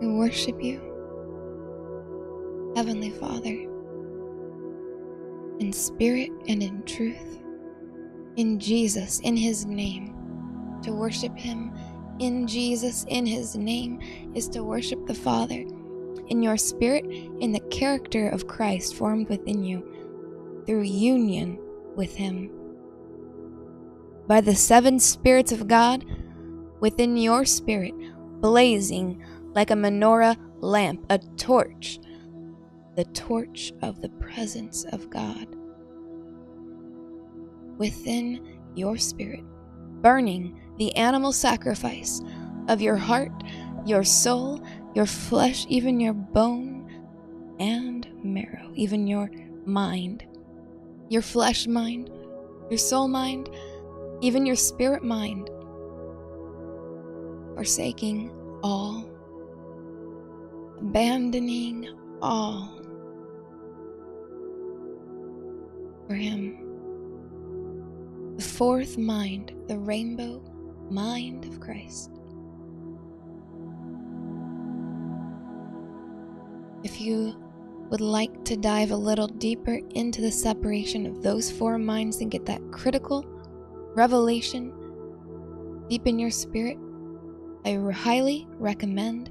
We worship you, Heavenly Father, in spirit and in truth, in Jesus, in His name. To worship Him in Jesus, in His name, is to worship the Father in your spirit, in the character of Christ formed within you through union with Him. By the seven spirits of God within your spirit, blazing like a menorah lamp, a torch, the torch of the presence of God within your spirit, burning the animal sacrifice of your heart, your soul, your flesh, even your bone and marrow, even your mind, your flesh mind, your soul mind, even your spirit mind, forsaking all, abandoning all for Him. The fourth mind, the rainbow mind of Christ. If you would like to dive a little deeper into the separation of those four minds and get that critical revelation deep in your spirit, I highly recommend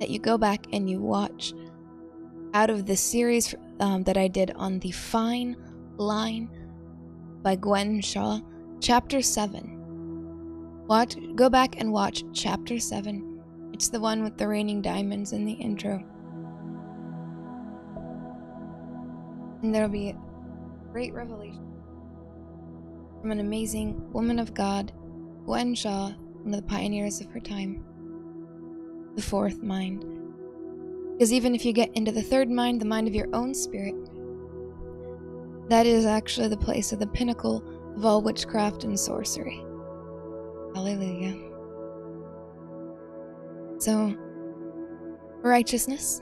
that you go back and you watch out of the series um, that I did on the fine line by Gwen Shaw, chapter 7. Watch, go back and watch chapter 7. It's the one with the raining diamonds in the intro. And there'll be great revelation from an amazing woman of God, Gwen Shaw, one of the pioneers of her time. The fourth mind. Because even if you get into the third mind, the mind of your own spirit, that is actually the place of the pinnacle of all witchcraft and sorcery. Hallelujah. So, righteousness.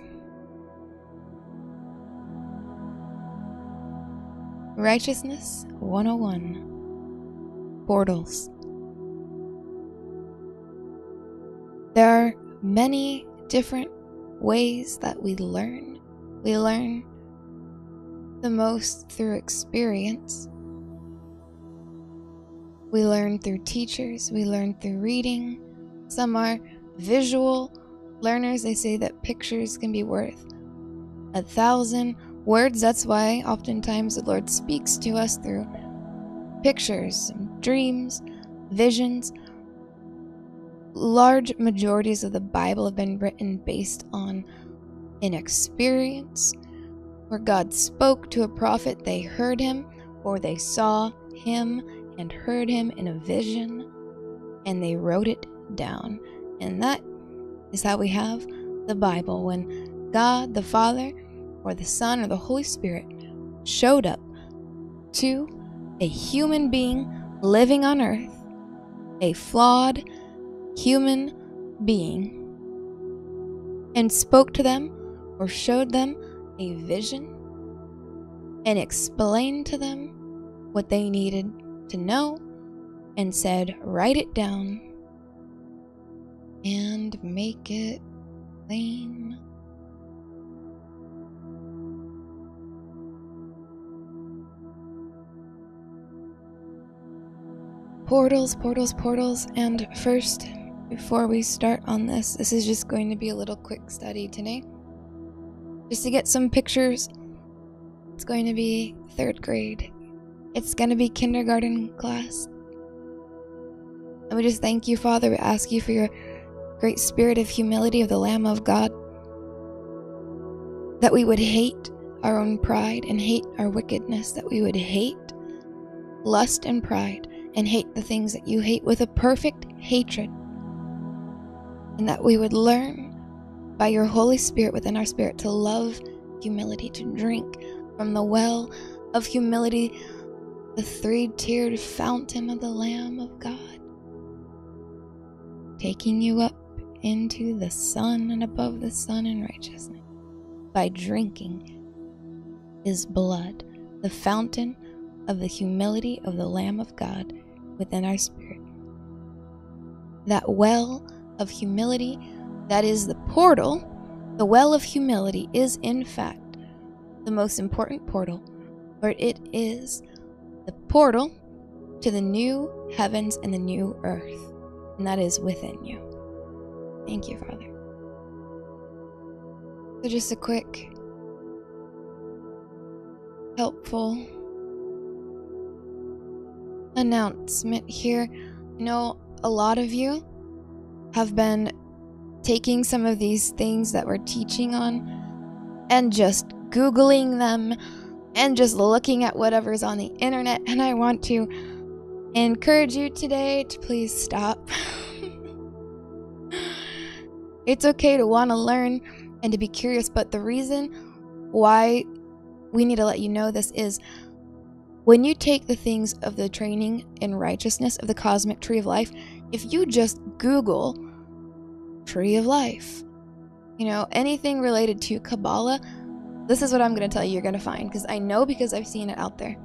Righteousness 101 Portals. There are many different ways that we learn. We learn the most through experience. We learn through teachers, we learn through reading. Some are visual learners. They say that pictures can be worth a thousand words. That's why oftentimes the Lord speaks to us through pictures, dreams, visions. Large majorities of the Bible have been written based on an experience where God spoke to a prophet, they heard him, or they saw him and heard him in a vision, and they wrote it down. And that is how we have the Bible. When God the Father, or the Son, or the Holy Spirit showed up to a human being living on earth, a flawed human being, and spoke to them or showed them a vision and explained to them what they needed to know and said, write it down and make it plain. Portals, portals, portals, and first, before we start on this, this is just going to be a little quick study today just to get some pictures. It's going to be third grade. It's going to be kindergarten class. And we just thank you, Father. We ask you for your great spirit of humility of the Lamb of God. That we would hate our own pride and hate our wickedness. That we would hate lust and pride and hate the things that you hate with a perfect hatred. And that we would learn by your Holy Spirit within our spirit to love humility, to drink from the well of humility, the three tiered fountain of the Lamb of God, taking you up into the sun and above the sun in righteousness by drinking his blood, the fountain of the humility of the Lamb of God within our spirit. That well of humility that is the portal, the well of humility, is in fact the most important portal, for it is the portal to the new heavens and the new earth, and that is within you. Thank you, Father. So, just a quick, helpful announcement here. I know a lot of you have been taking some of these things that we're teaching on and just Googling them and just looking at whatever's on the internet. And I want to encourage you today to please stop. it's okay to want to learn and to be curious, but the reason why we need to let you know this is when you take the things of the training in righteousness of the cosmic tree of life, if you just Google tree of life, you know, anything related to Kabbalah, this is what I'm going to tell you you're going to find because I know because I've seen it out there.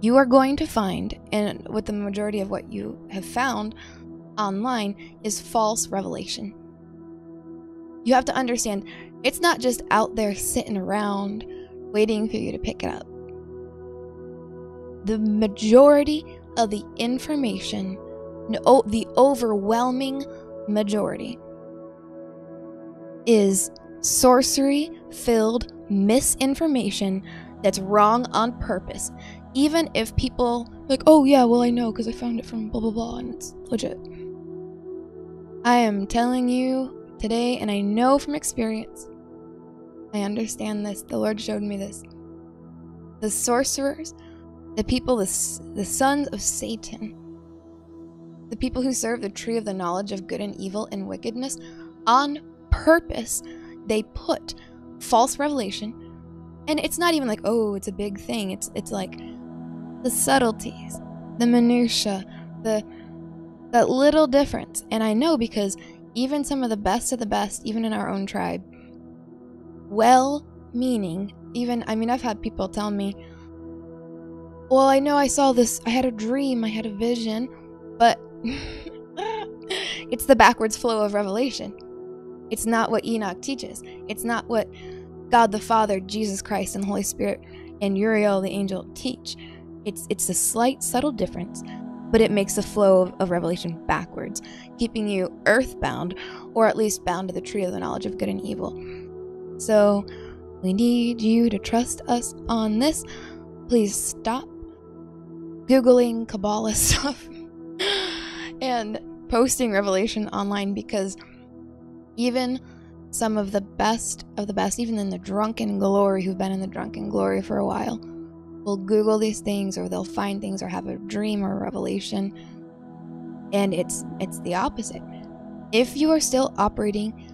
You are going to find, and with the majority of what you have found online is false revelation. You have to understand it's not just out there sitting around waiting for you to pick it up. The majority of the information, the overwhelming majority, is sorcery filled misinformation that's wrong on purpose. Even if people like, oh yeah, well I know because I found it from blah blah blah and it's legit. I am telling you today, and I know from experience, I understand this. The Lord showed me this. The sorcerers, the people, the, the sons of Satan, the people who serve the tree of the knowledge of good and evil and wickedness, on purpose, they put false revelation. And it's not even like, oh, it's a big thing. It's it's like the subtleties, the minutia, the that little difference. And I know because even some of the best of the best, even in our own tribe, well meaning, even, I mean, I've had people tell me, well, I know I saw this, I had a dream, I had a vision, but it's the backwards flow of revelation. It's not what Enoch teaches. It's not what God the Father, Jesus Christ, and the Holy Spirit, and Uriel the angel teach. It's it's a slight, subtle difference, but it makes the flow of, of revelation backwards, keeping you earthbound, or at least bound to the tree of the knowledge of good and evil. So, we need you to trust us on this. Please stop Googling Kabbalah stuff and posting Revelation online because even some of the best of the best, even in the drunken glory, who've been in the drunken glory for a while, will Google these things or they'll find things or have a dream or a revelation. And it's it's the opposite. If you are still operating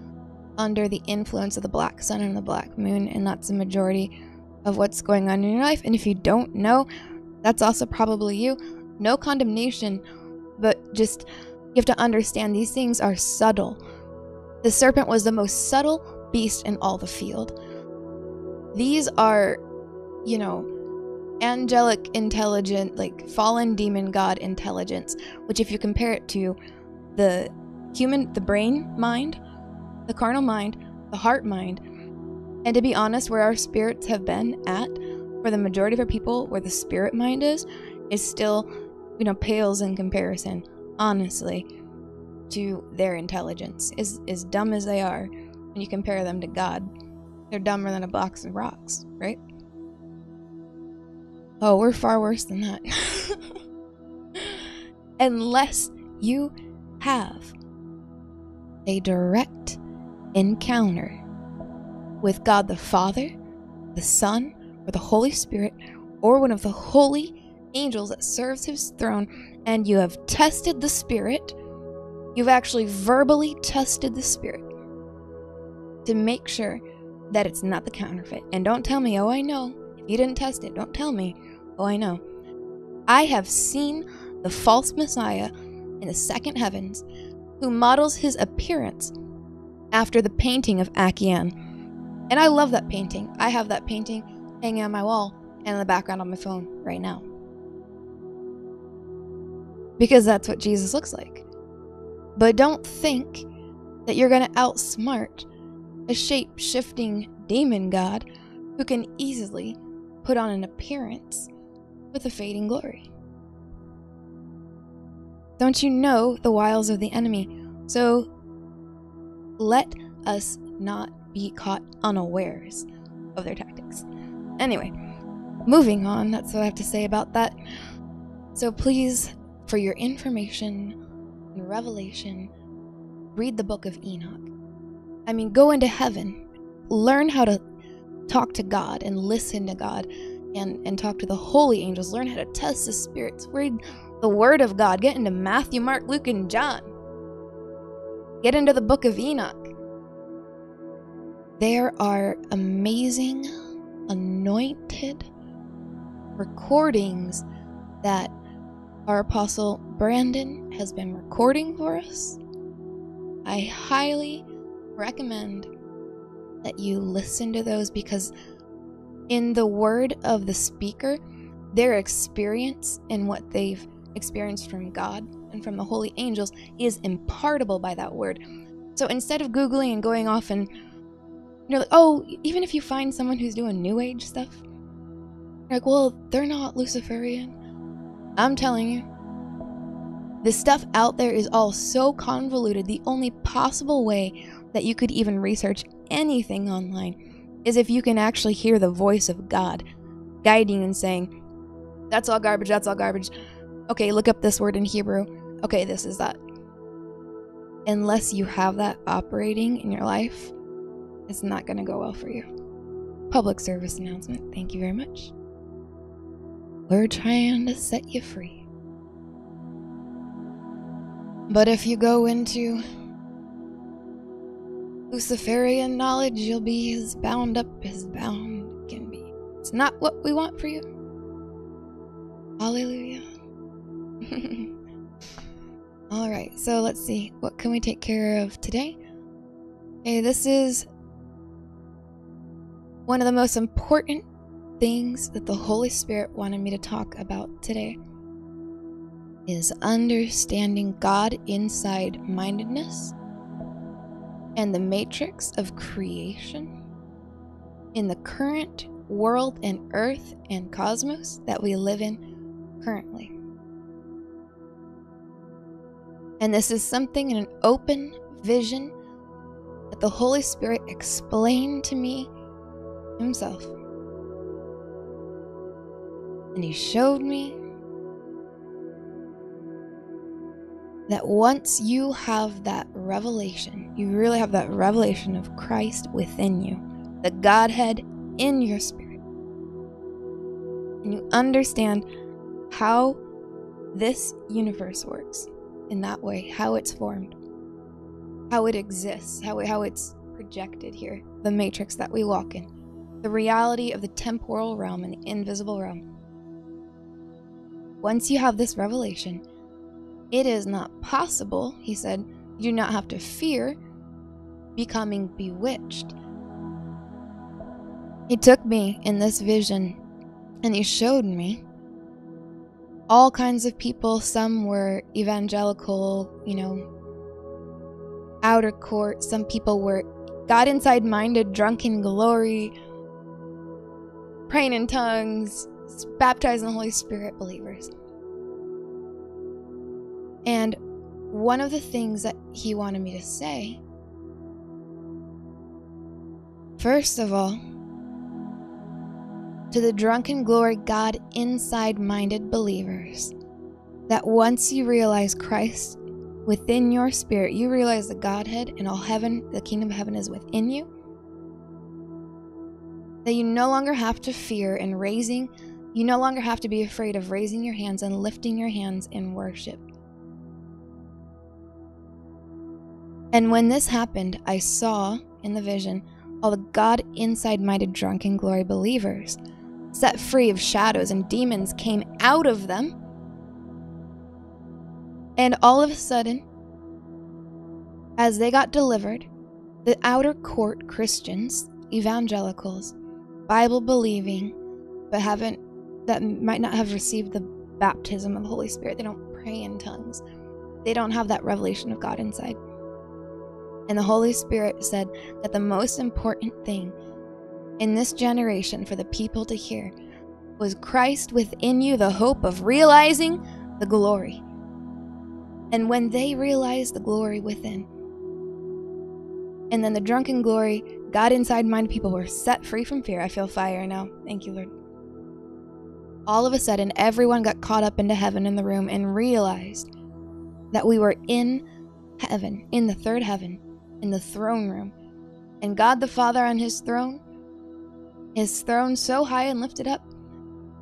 under the influence of the black sun and the black moon, and that's the majority of what's going on in your life, and if you don't know, that's also probably you. No condemnation, but just you have to understand these things are subtle. The serpent was the most subtle beast in all the field. These are, you know, angelic intelligent, like fallen demon god intelligence, which if you compare it to the human, the brain mind, the carnal mind, the heart mind, and to be honest, where our spirits have been at for the majority of our people, where the spirit mind is, is still, you know, pales in comparison, honestly, to their intelligence. As, as dumb as they are, when you compare them to God, they're dumber than a box of rocks, right? Oh, we're far worse than that. Unless you have a direct encounter with God the Father, the Son, or the Holy Spirit, or one of the holy angels that serves his throne, and you have tested the Spirit, you've actually verbally tested the Spirit to make sure that it's not the counterfeit. And don't tell me, oh, I know. If you didn't test it, don't tell me. Oh, I know. I have seen the false Messiah in the second heavens who models his appearance after the painting of Akiane. And I love that painting. I have that painting hanging on my wall and in the background on my phone right now. Because that's what Jesus looks like. But don't think that you're going to outsmart a shape shifting demon god who can easily put on an appearance with a fading glory. Don't you know the wiles of the enemy? So let us not be caught unawares of their tactics. Anyway, moving on, that's what I have to say about that. So please, for your information and revelation, read the book of Enoch. I mean, go into heaven, learn how to talk to God and listen to God and, and talk to the holy angels, learn how to test the spirits, read the word of God, get into Matthew, Mark, Luke, and John. Get into the book of Enoch. There are amazing, anointed recordings that our apostle Brandon has been recording for us. I highly recommend that you listen to those because, in the word of the speaker, their experience and what they've experienced from God and from the holy angels is impartable by that word. So instead of Googling and going off and you're like, oh, even if you find someone who's doing new age stuff, like, well, they're not Luciferian. I'm telling you, the stuff out there is all so convoluted. The only possible way that you could even research anything online is if you can actually hear the voice of God guiding and saying, that's all garbage, that's all garbage. Okay, look up this word in Hebrew. Okay, this is that. Unless you have that operating in your life, it's not going to go well for you. Public service announcement. Thank you very much. We're trying to set you free. But if you go into Luciferian knowledge, you'll be as bound up as bound can be. It's not what we want for you. Hallelujah. All right, so let's see. What can we take care of today? Okay, this is one of the most important things that the Holy Spirit wanted me to talk about today is understanding God inside mindedness and the matrix of creation in the current world and earth and cosmos that we live in currently. And this is something in an open vision that the Holy Spirit explained to me himself. And he showed me that once you have that revelation, you really have that revelation of Christ within you, the Godhead in your spirit, and you understand how this universe works in that way, how it's formed, how it exists, how, how it's projected here, the matrix that we walk in, the reality of the temporal realm and the invisible realm. Once you have this revelation, it is not possible, he said, you do not have to fear becoming bewitched. He took me in this vision and he showed me all kinds of people. Some were evangelical, you know, outer court. Some people were God inside minded, drunken glory, praying in tongues, baptized in the Holy Spirit believers. And one of the things that he wanted me to say, first of all, to the drunken glory God inside minded believers, that once you realize Christ within your spirit, you realize the Godhead and all heaven, the kingdom of heaven is within you, that you no longer have to fear in raising, you no longer have to be afraid of raising your hands and lifting your hands in worship. And when this happened, I saw in the vision all the God inside minded drunken glory believers set free of shadows, and demons came out of them. And all of a sudden, as they got delivered, the outer court Christians, evangelicals, Bible believing, but haven't, that might not have received the baptism of the Holy Spirit, they don't pray in tongues, they don't have that revelation of God inside And the Holy Spirit said that the most important thing in this generation for the people to hear was Christ within you, the hope of realizing the glory. And when they realized the glory within, and then the drunken glory God inside mind, people were set free from fear. I feel fire now. Thank you, Lord. All of a sudden, everyone got caught up into heaven in the room and realized that we were in heaven, in the third heaven, in the throne room. And God the Father on his throne, his throne so high and lifted up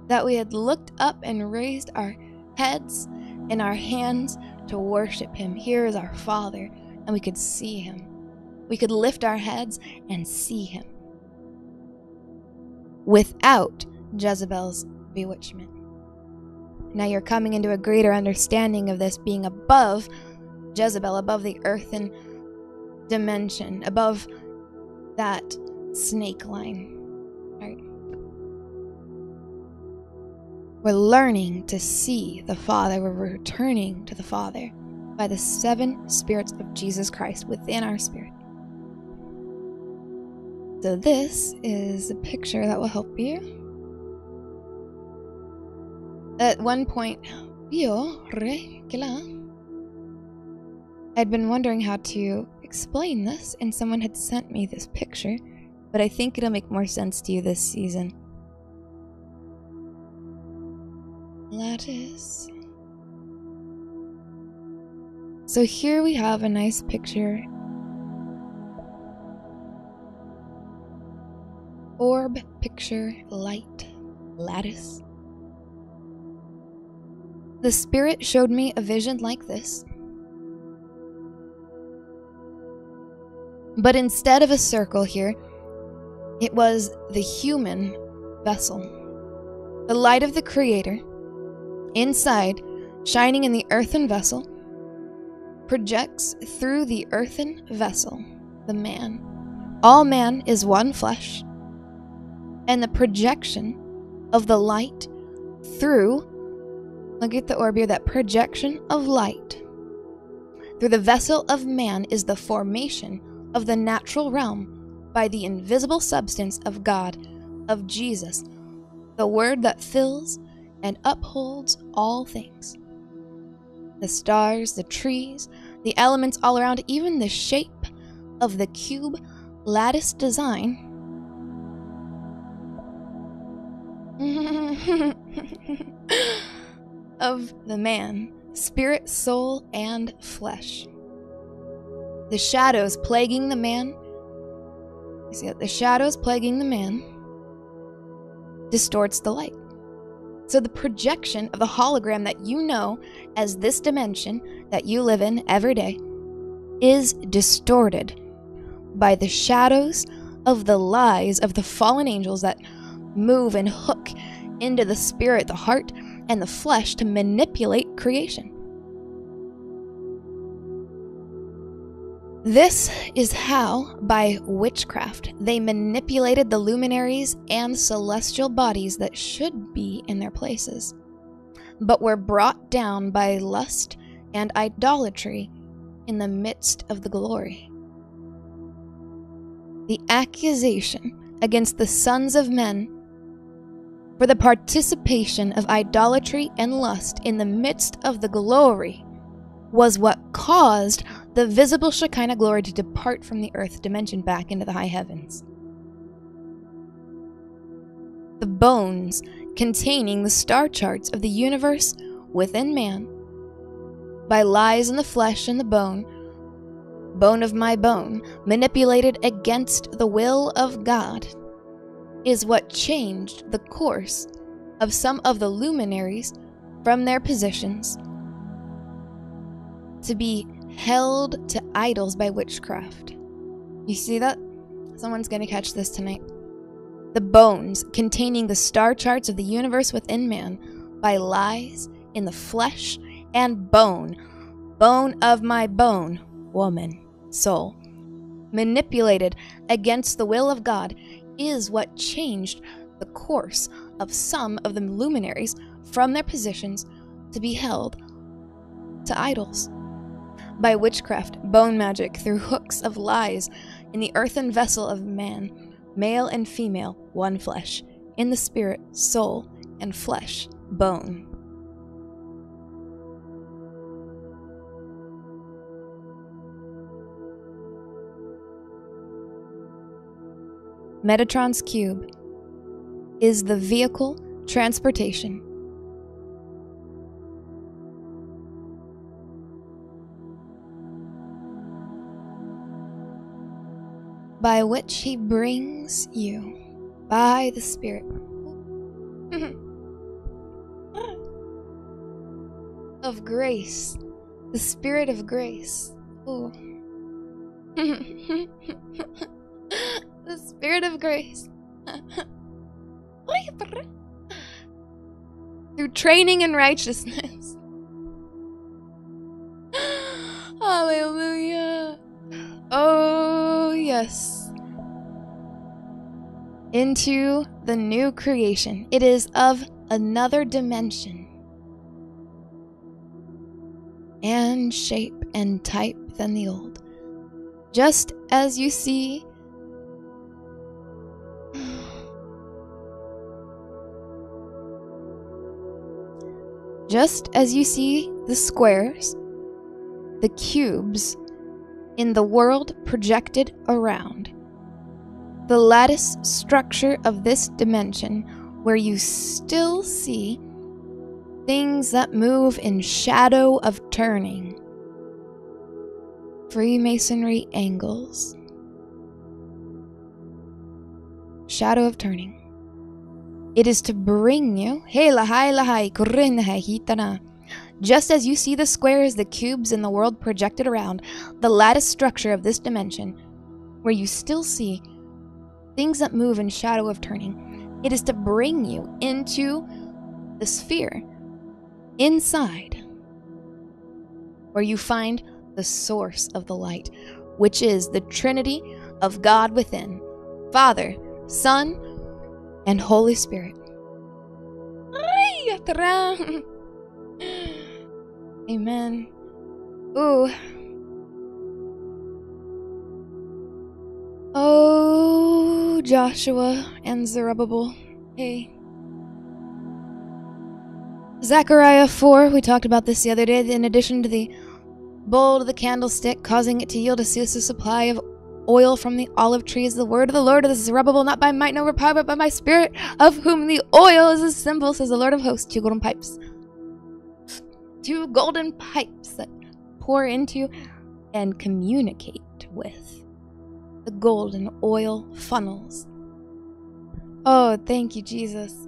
that we had looked up and raised our heads and our hands to worship him. Here is our Father, and we could see him. We could lift our heads and see him without Jezebel's bewitchment. Now you're coming into a greater understanding of this being above Jezebel, above the earthen dimension, above that snake line. Right? We're learning to see the Father. We're returning to the Father by the seven spirits of Jesus Christ within our spirit. So, this is a picture that will help you. At one point, I'd been wondering how to explain this, and someone had sent me this picture, but I think it'll make more sense to you this season. Lattice. So here we have a nice picture. Orb, picture, light, lattice. The Spirit showed me a vision like this. But instead of a circle here, it was the human vessel. The light of the Creator, inside, shining in the earthen vessel, projects through the earthen vessel, the man. All man is one flesh, and the projection of the light through, look at the orb here, that projection of light through the vessel of man is the formation of the natural realm by the invisible substance of God, of Jesus, the Word that fills and upholds all things. The stars, the trees, the elements all around, even the shape of the cube lattice design. of the man, spirit, soul, and flesh the shadows plaguing the man. You see that the shadows plaguing the man distorts the light. So the projection of the hologram that you know as this dimension that you live in every day is distorted by the shadows of the lies of the fallen angels that move and hook into the spirit, the heart, and the flesh to manipulate creation. This is how, by witchcraft, they manipulated the luminaries and celestial bodies that should be in their places, but were brought down by lust and idolatry in the midst of the glory. The accusation against the sons of men for the participation of idolatry and lust in the midst of the glory was what caused the visible Shekinah glory to depart from the earth dimension back into the high heavens. The bones containing the star charts of the universe within man, by lies in the flesh and the bone, bone of my bone, manipulated against the will of God, is what changed the course of some of the luminaries from their positions to be held to idols by witchcraft. You see that? Someone's going to catch this tonight. The bones containing the star charts of the universe within man by lies in the flesh and bone, bone of my bone, woman, soul, manipulated against the will of God, is what changed the course of some of the luminaries from their positions to be held to idols. by witchcraft, bone magic, through hooks of lies, in the earthen vessel of man, male and female, one flesh, in the spirit, soul, and flesh, bone. Metatron's cube is the vehicle transportation by which he brings you by the Spirit. of grace, the Spirit of grace. The Spirit of grace. Through training in righteousness. Hallelujah. Oh, yes. Into the new creation. It is of another dimension and shape and type than the old. Just as you see just as you see the squares, the cubes, in the world projected around. The lattice structure of this dimension, where you still see things that move in shadow of turning. Freemasonry angles. Shadow of turning. It is to bring you, hey hitana. Just as you see the squares, the cubes, and the world projected around, the lattice structure of this dimension, where you still see things that move in shadow of turning, it is to bring you into the sphere inside, where you find the source of the light, which is the Trinity of God within. Father, Son, and Holy Spirit. Amen. Ooh. Oh, Joshua and Zerubbabel. Hey. Zechariah 4, we talked about this the other day. In addition to the bowl of the candlestick, causing it to yield a ceaseless supply of oil from the olive trees, the word of the Lord This is Zerubbabel, not by might nor power, but by my spirit, of whom the oil is a symbol, says the Lord of hosts. Two golden pipes two golden pipes that pour into and communicate with the golden oil funnels. Oh, thank you, Jesus.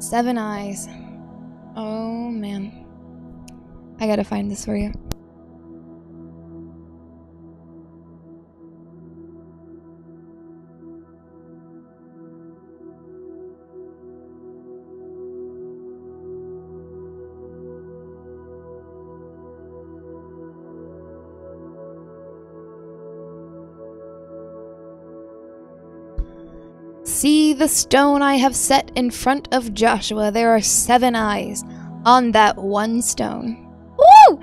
Seven eyes. Oh, man. I gotta find this for you. See the stone I have set in front of Joshua. There are seven eyes on that one stone. Woo!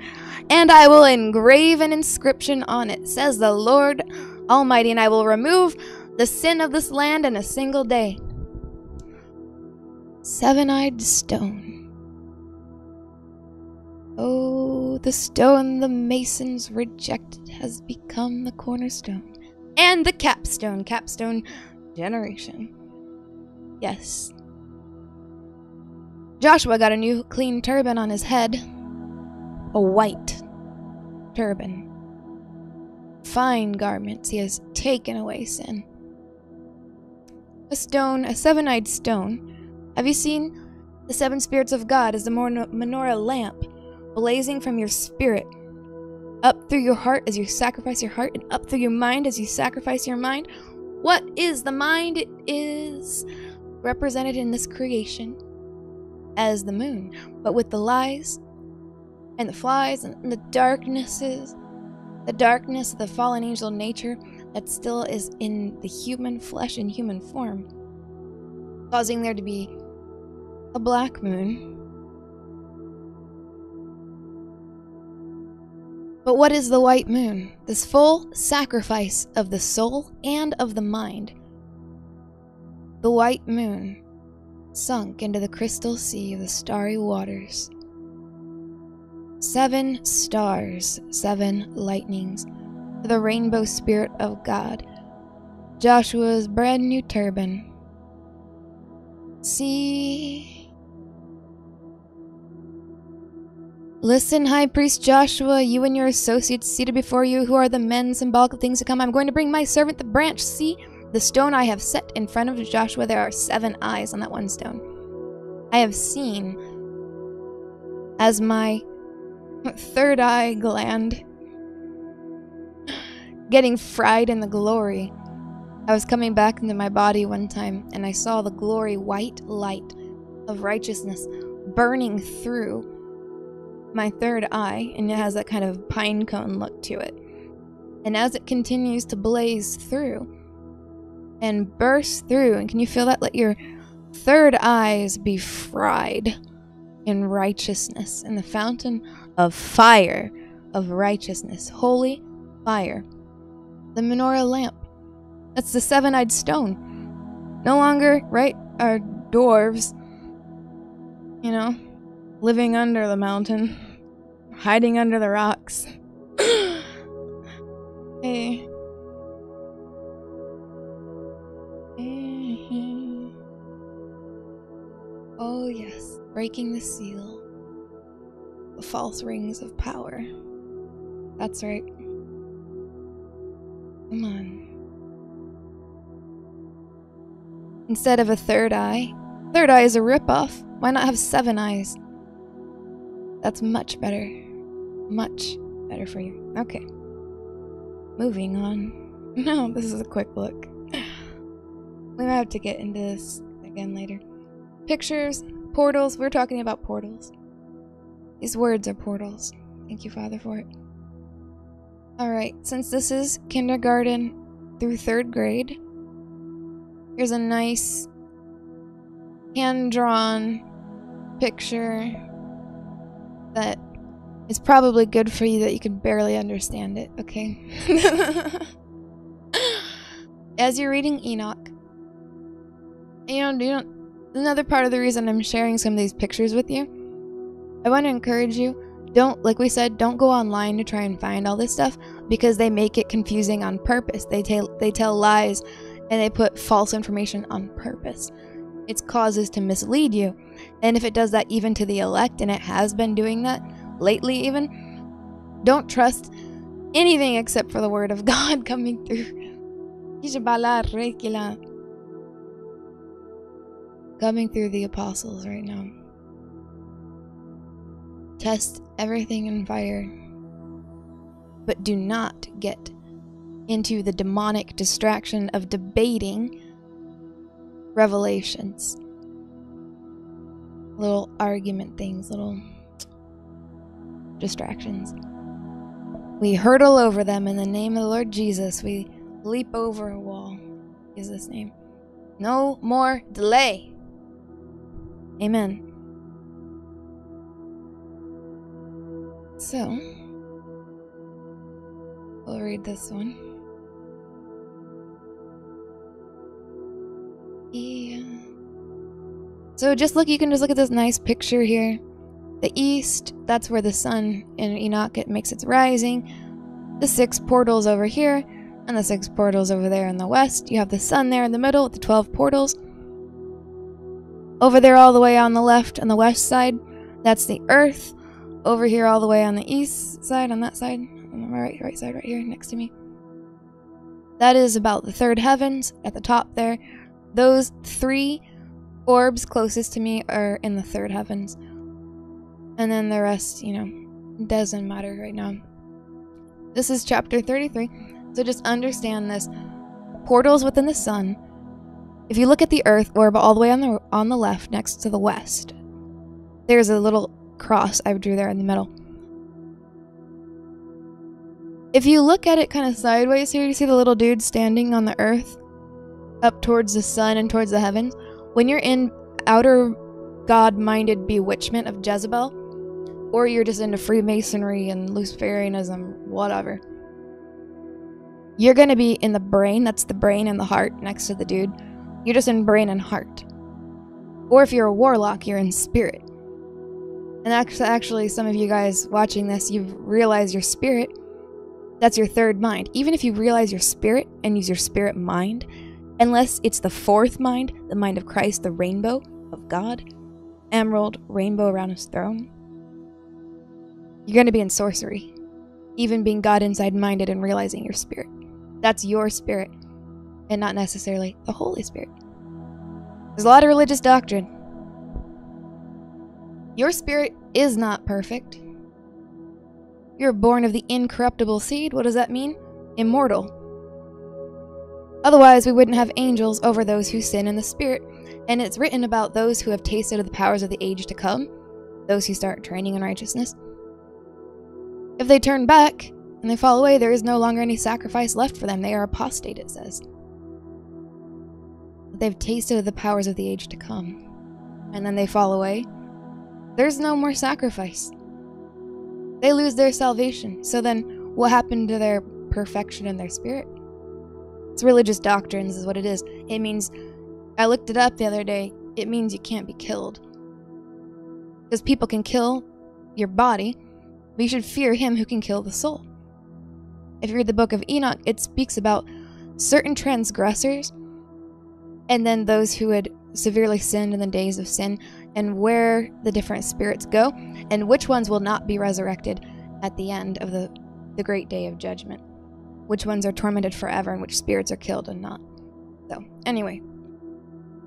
And I will engrave an inscription on it, says the Lord Almighty, and I will remove the sin of this land in a single day. Seven eyed stone. Oh, the stone the masons rejected has become the cornerstone and the capstone. Capstone generation. Yes. Joshua got a new clean turban on his head. A white turban. Fine garments, he has taken away sin. A stone, a seven eyed stone. Have you seen the seven spirits of God as the menorah lamp blazing from your spirit? Up through your heart as you sacrifice your heart, and up through your mind as you sacrifice your mind? What is the mind? It is represented in this creation as the moon, but with the lies and the flies and the darknesses, the darkness of the fallen angel nature that still is in the human flesh and human form, causing there to be a black moon But what is the white moon? This full sacrifice of the soul and of the mind. The white moon sunk into the crystal sea of the starry waters. Seven stars, seven lightnings, the rainbow spirit of God. Joshua's brand new turban. See. Listen, High Priest Joshua, you and your associates seated before you, who are the men symbolic of things to come. I'm going to bring my servant the branch. See the stone I have set in front of Joshua. There are seven eyes on that one stone. I have seen as my third eye gland getting fried in the glory. I was coming back into my body one time and I saw the glory white light of righteousness burning through my third eye, and it has that kind of pine cone look to it. And as it continues to blaze through and burst through, and can you feel that? Let your third eyes be fried in righteousness in the fountain of fire of righteousness, holy fire. The menorah lamp. That's the seven eyed stone. No longer, right, are dwarves, you know, living under the mountain, hiding under the rocks. hey. Mm-hmm. Oh, yes, breaking the seal the false rings of power. That's right. Come on. Instead of a third eye, third eye is a ripoff. Why not have seven eyes? That's much better. Much better for you. Okay. Moving on. No, this is a quick look. we might have to get into this again later. Pictures, portals. We're talking about portals. These words are portals. Thank you, Father, for it. Alright, since this is kindergarten through third grade, here's a nice hand drawn picture that is probably good for you that you can barely understand it, okay? As you're reading Enoch, you know, you know, another part of the reason I'm sharing some of these pictures with you I want to encourage you don't like we said don't go online to try and find all this stuff because they make it confusing on purpose. They tell they tell lies and they put false information on purpose. It's causes to mislead you and if it does that even to the elect and it has been doing that lately even don't trust anything except for the word of god coming through coming through the apostles right now Test everything in fire. But do not get into the demonic distraction of debating revelations. Little argument things, little distractions. We hurtle over them in the name of the Lord Jesus. We leap over a wall. Is this name? No more delay. Amen. So, we'll read this one. Yeah. So just look, you can just look at this nice picture here. The east, that's where the sun in Enoch it makes its rising. The six portals over here, and the six portals over there in the west. You have the sun there in the middle with the 12 portals. Over there, all the way on the left, on the west side, that's the earth over here all the way on the east side, on that side, on the right, right side right here next to me. That is about the third heavens at the top there. Those three orbs closest to me are in the third heavens. And then the rest, you know, doesn't matter right now. This is chapter 33. So just understand this. Portals within the sun. If you look at the earth orb all the way on the on the left next to the west, there's a little cross I drew there in the middle. If you look at it kind of sideways here, you see the little dude standing on the earth up towards the sun and towards the heavens. When you're in outer God minded bewitchment of Jezebel, or you're just into Freemasonry and Luciferianism, whatever. You're going to be in the brain, that's the brain and the heart next to the dude. You're just in brain and heart. Or if you're a warlock, you're in spirit. And actually, actually, some of you guys watching this, you've realized your spirit. That's your third mind. Even if you realize your spirit and use your spirit mind, unless it's the fourth mind, the mind of Christ, the rainbow of God, emerald rainbow around his throne, you're going to be in sorcery. Even being God inside minded and realizing your spirit. That's your spirit, and not necessarily the Holy Spirit. There's a lot of religious doctrine. Your spirit is not perfect. You're born of the incorruptible seed. What does that mean? Immortal. Otherwise, we wouldn't have angels over those who sin in the spirit. And it's written about those who have tasted of the powers of the age to come, those who start training in righteousness. If they turn back and they fall away, there is no longer any sacrifice left for them. They are apostate, it says. They've tasted of the powers of the age to come. And then they fall away. There's no more sacrifice. They lose their salvation. So then, what happened to their perfection in their spirit? It's religious doctrines, is what it is. It means, I looked it up the other day, it means you can't be killed. Because people can kill your body, but you should fear him who can kill the soul. If you read the book of Enoch, it speaks about certain transgressors and then those who had severely sinned in the days of sin and where the different spirits go and which ones will not be resurrected at the end of the, the great day of judgment. Which ones are tormented forever and which spirits are killed and not. So, anyway,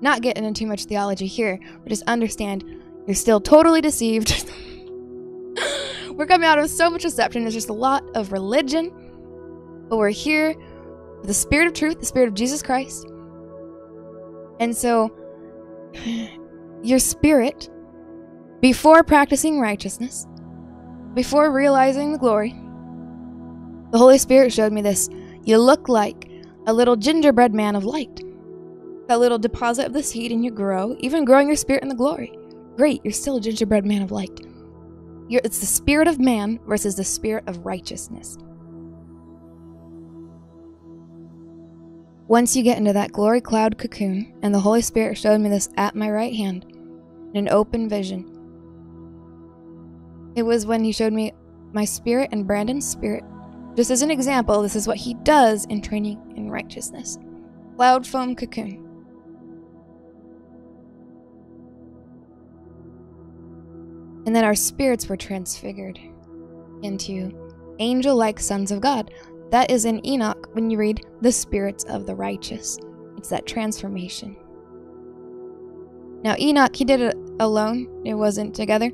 not getting into too much theology here, but just understand you're still totally deceived. we're coming out of so much deception. There's just a lot of religion. But we're here with the Spirit of truth, the Spirit of Jesus Christ. And so, your spirit, before practicing righteousness, before realizing the glory, the Holy Spirit showed me this. You look like a little gingerbread man of light. That little deposit of the seed, and you grow, even growing your spirit in the glory. Great, you're still a gingerbread man of light. You're, it's the spirit of man versus the spirit of righteousness. Once you get into that glory cloud cocoon, and the Holy Spirit showed me this at my right hand in an open vision. It was when he showed me my spirit and Brandon's spirit. Just as an example, this is what he does in training in righteousness. Cloud foam cocoon. And then our spirits were transfigured into angel like sons of God. That is in Enoch when you read the spirits of the righteous. It's that transformation. Now, Enoch, he did it alone, it wasn't together.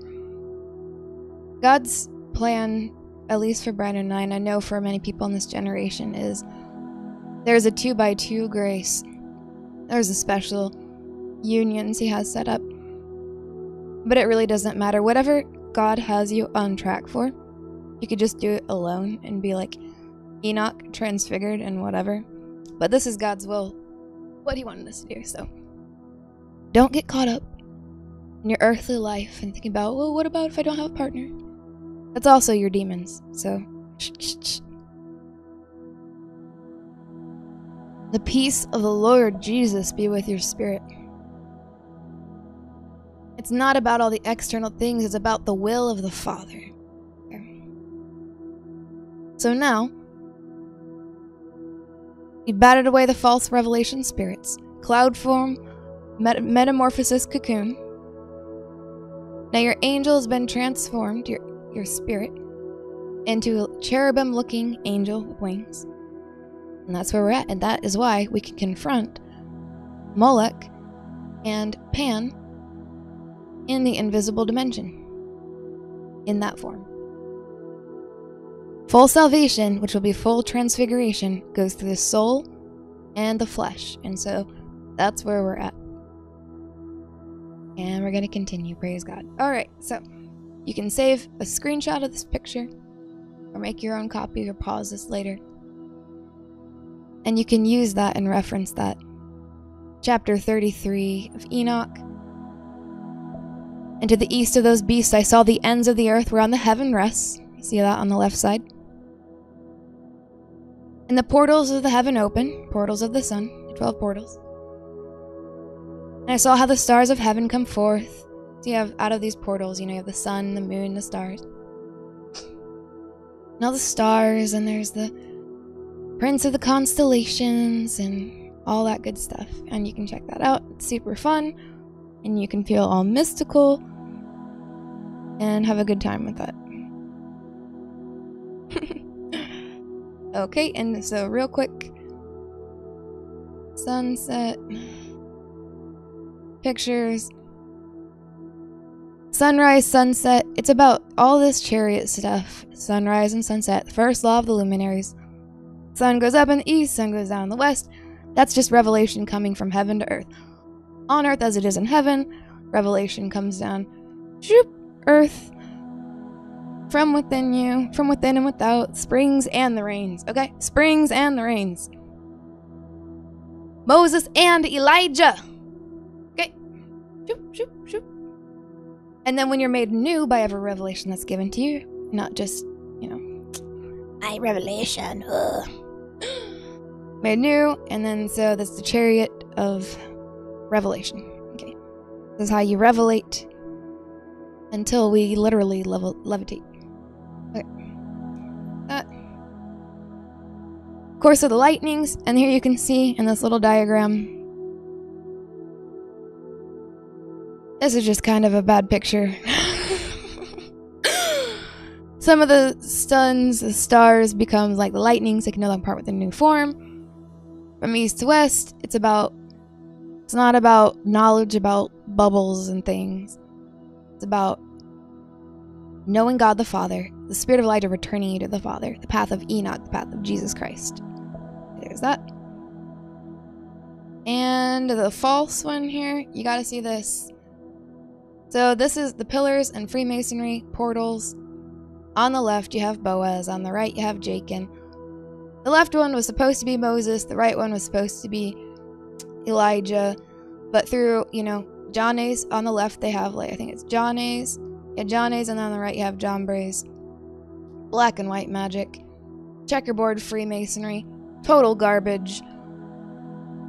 God's plan, at least for Brandon and I, and I know for many people in this generation, is there's a two by two grace. There's a special unions he has set up but it really doesn't matter. Whatever God has you on track for, you could just do it alone and be like Enoch, transfigured, and whatever. But this is God's will, what He wanted us to do. So don't get caught up in your earthly life and thinking about, well, what about if I don't have a partner? That's also your demons. So the peace of the Lord Jesus be with your spirit. It's not about all the external things, it's about the will of the Father. So now, you batted away the false revelation spirits, cloud form, met- metamorphosis cocoon. Now your angel has been transformed, your, your spirit, into a cherubim looking angel with wings. And that's where we're at, and that is why we can confront Moloch and Pan in the invisible dimension. In that form. Full salvation, which will be full transfiguration, goes through the soul and the flesh. And so that's where we're at. And we're going to continue. Praise God. All right, so you can save a screenshot of this picture or make your own copy or pause this later. And you can use that and reference that. Chapter 33 of Enoch And to the east of those beasts I saw the ends of the earth whereon the heaven rests. See that on the left side? And the portals of the heaven open, portals of the sun, 12 portals. And I saw how the stars of heaven come forth. So you have out of these portals, you know, you have the sun, the moon, the stars. And all the stars, and there's the Prince of the Constellations, and all that good stuff. And you can check that out. It's super fun. And you can feel all mystical and have a good time with that. okay, and so real quick sunset pictures sunrise sunset it's about all this chariot stuff sunrise and sunset first law of the luminaries sun goes up in the east sun goes down in the west that's just revelation coming from heaven to earth on earth as it is in heaven revelation comes down shoop earth from within you, from within and without, springs and the rains. Okay? Springs and the rains. Moses and Elijah. Okay? Shoop, shoop, shoop. And then when you're made new by every revelation that's given to you, not just, you know, my revelation. Ugh. made new, and then so that's the chariot of revelation. Okay. This is how you revelate until we literally level levitate. Okay. That. Course of the lightnings, and here you can see in this little diagram. This is just kind of a bad picture. Some of the suns, the stars become like the lightnings, they can no longer part with a new form. From east to west, it's about it's not about knowledge about bubbles and things. It's about knowing God the Father, the Spirit of Elijah returning you to the Father, the path of Enoch, the path of Jesus Christ. There's that. And the false one here, you gotta see this. So this is the pillars and Freemasonry portals. On the left, you have Boaz. On the right, you have Jachin. The left one was supposed to be Moses. The right one was supposed to be Elijah. But through, you know, Jannes on the left, they have, like, I think it's Jannes. Yeah, Jannes, and then on the right, you have Jambres. Black and white magic. Checkerboard Freemasonry total garbage,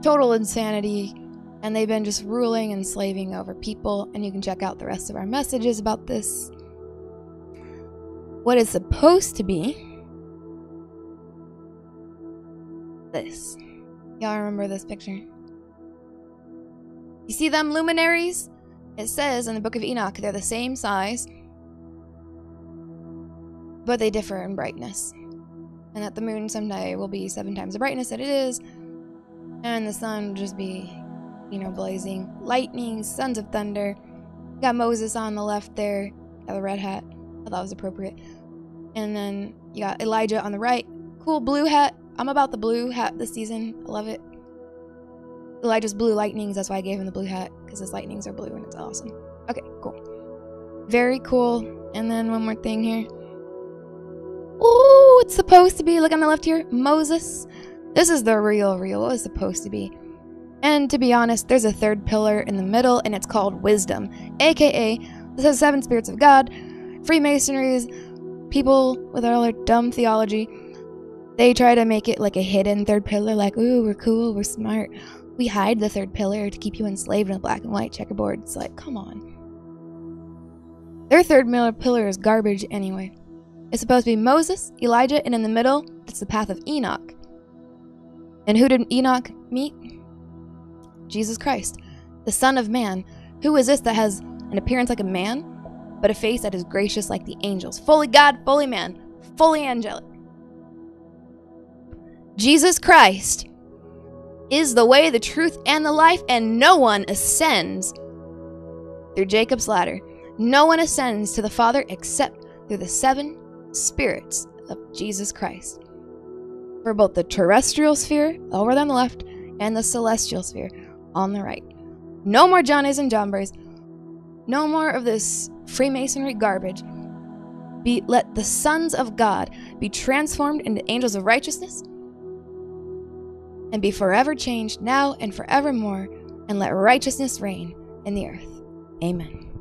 total insanity, and they've been just ruling and slaving over people. And you can check out the rest of our messages about this. What is supposed to be this. Y'all remember this picture? You see them luminaries? It says in the Book of Enoch they're the same size, but they differ in brightness and that the moon someday will be seven times the brightness that it is, and the sun just be, you know, blazing. Lightning, sons of thunder. Got Moses on the left there, got the red hat. I thought was appropriate. And then you got Elijah on the right. Cool blue hat. I'm about the blue hat this season. I love it. Elijah's blue lightnings. That's why I gave him the blue hat because his lightnings are blue and it's awesome. Okay, cool. Very cool. And then one more thing here. Oh, it's supposed to be, look on the left here, Moses. This is the real, real, it's supposed to be. And to be honest, there's a third pillar in the middle, and it's called wisdom, aka the seven spirits of God. Freemasonries, people with all their dumb theology, they try to make it like a hidden third pillar, like, ooh, we're cool, we're smart. We hide the third pillar to keep you enslaved in a black and white checkerboard. It's like, come on. Their third pillar is garbage anyway. It's supposed to be Moses, Elijah, and in the middle, it's the path of Enoch. And who did Enoch meet? Jesus Christ, the Son of Man. Who is this that has an appearance like a man, but a face that is gracious like the angels? Fully God, fully man, fully angelic. Jesus Christ is the way, the truth, and the life, and no one ascends through Jacob's ladder. No one ascends to the Father except through the seven spirits of Jesus Christ for both the terrestrial sphere over on the left and the celestial sphere on the right. No more Jannes and Jambres. No more of this Freemasonry garbage. Be, let the sons of God be transformed into angels of righteousness and be forever changed now and forevermore, and let righteousness reign in the earth. Amen.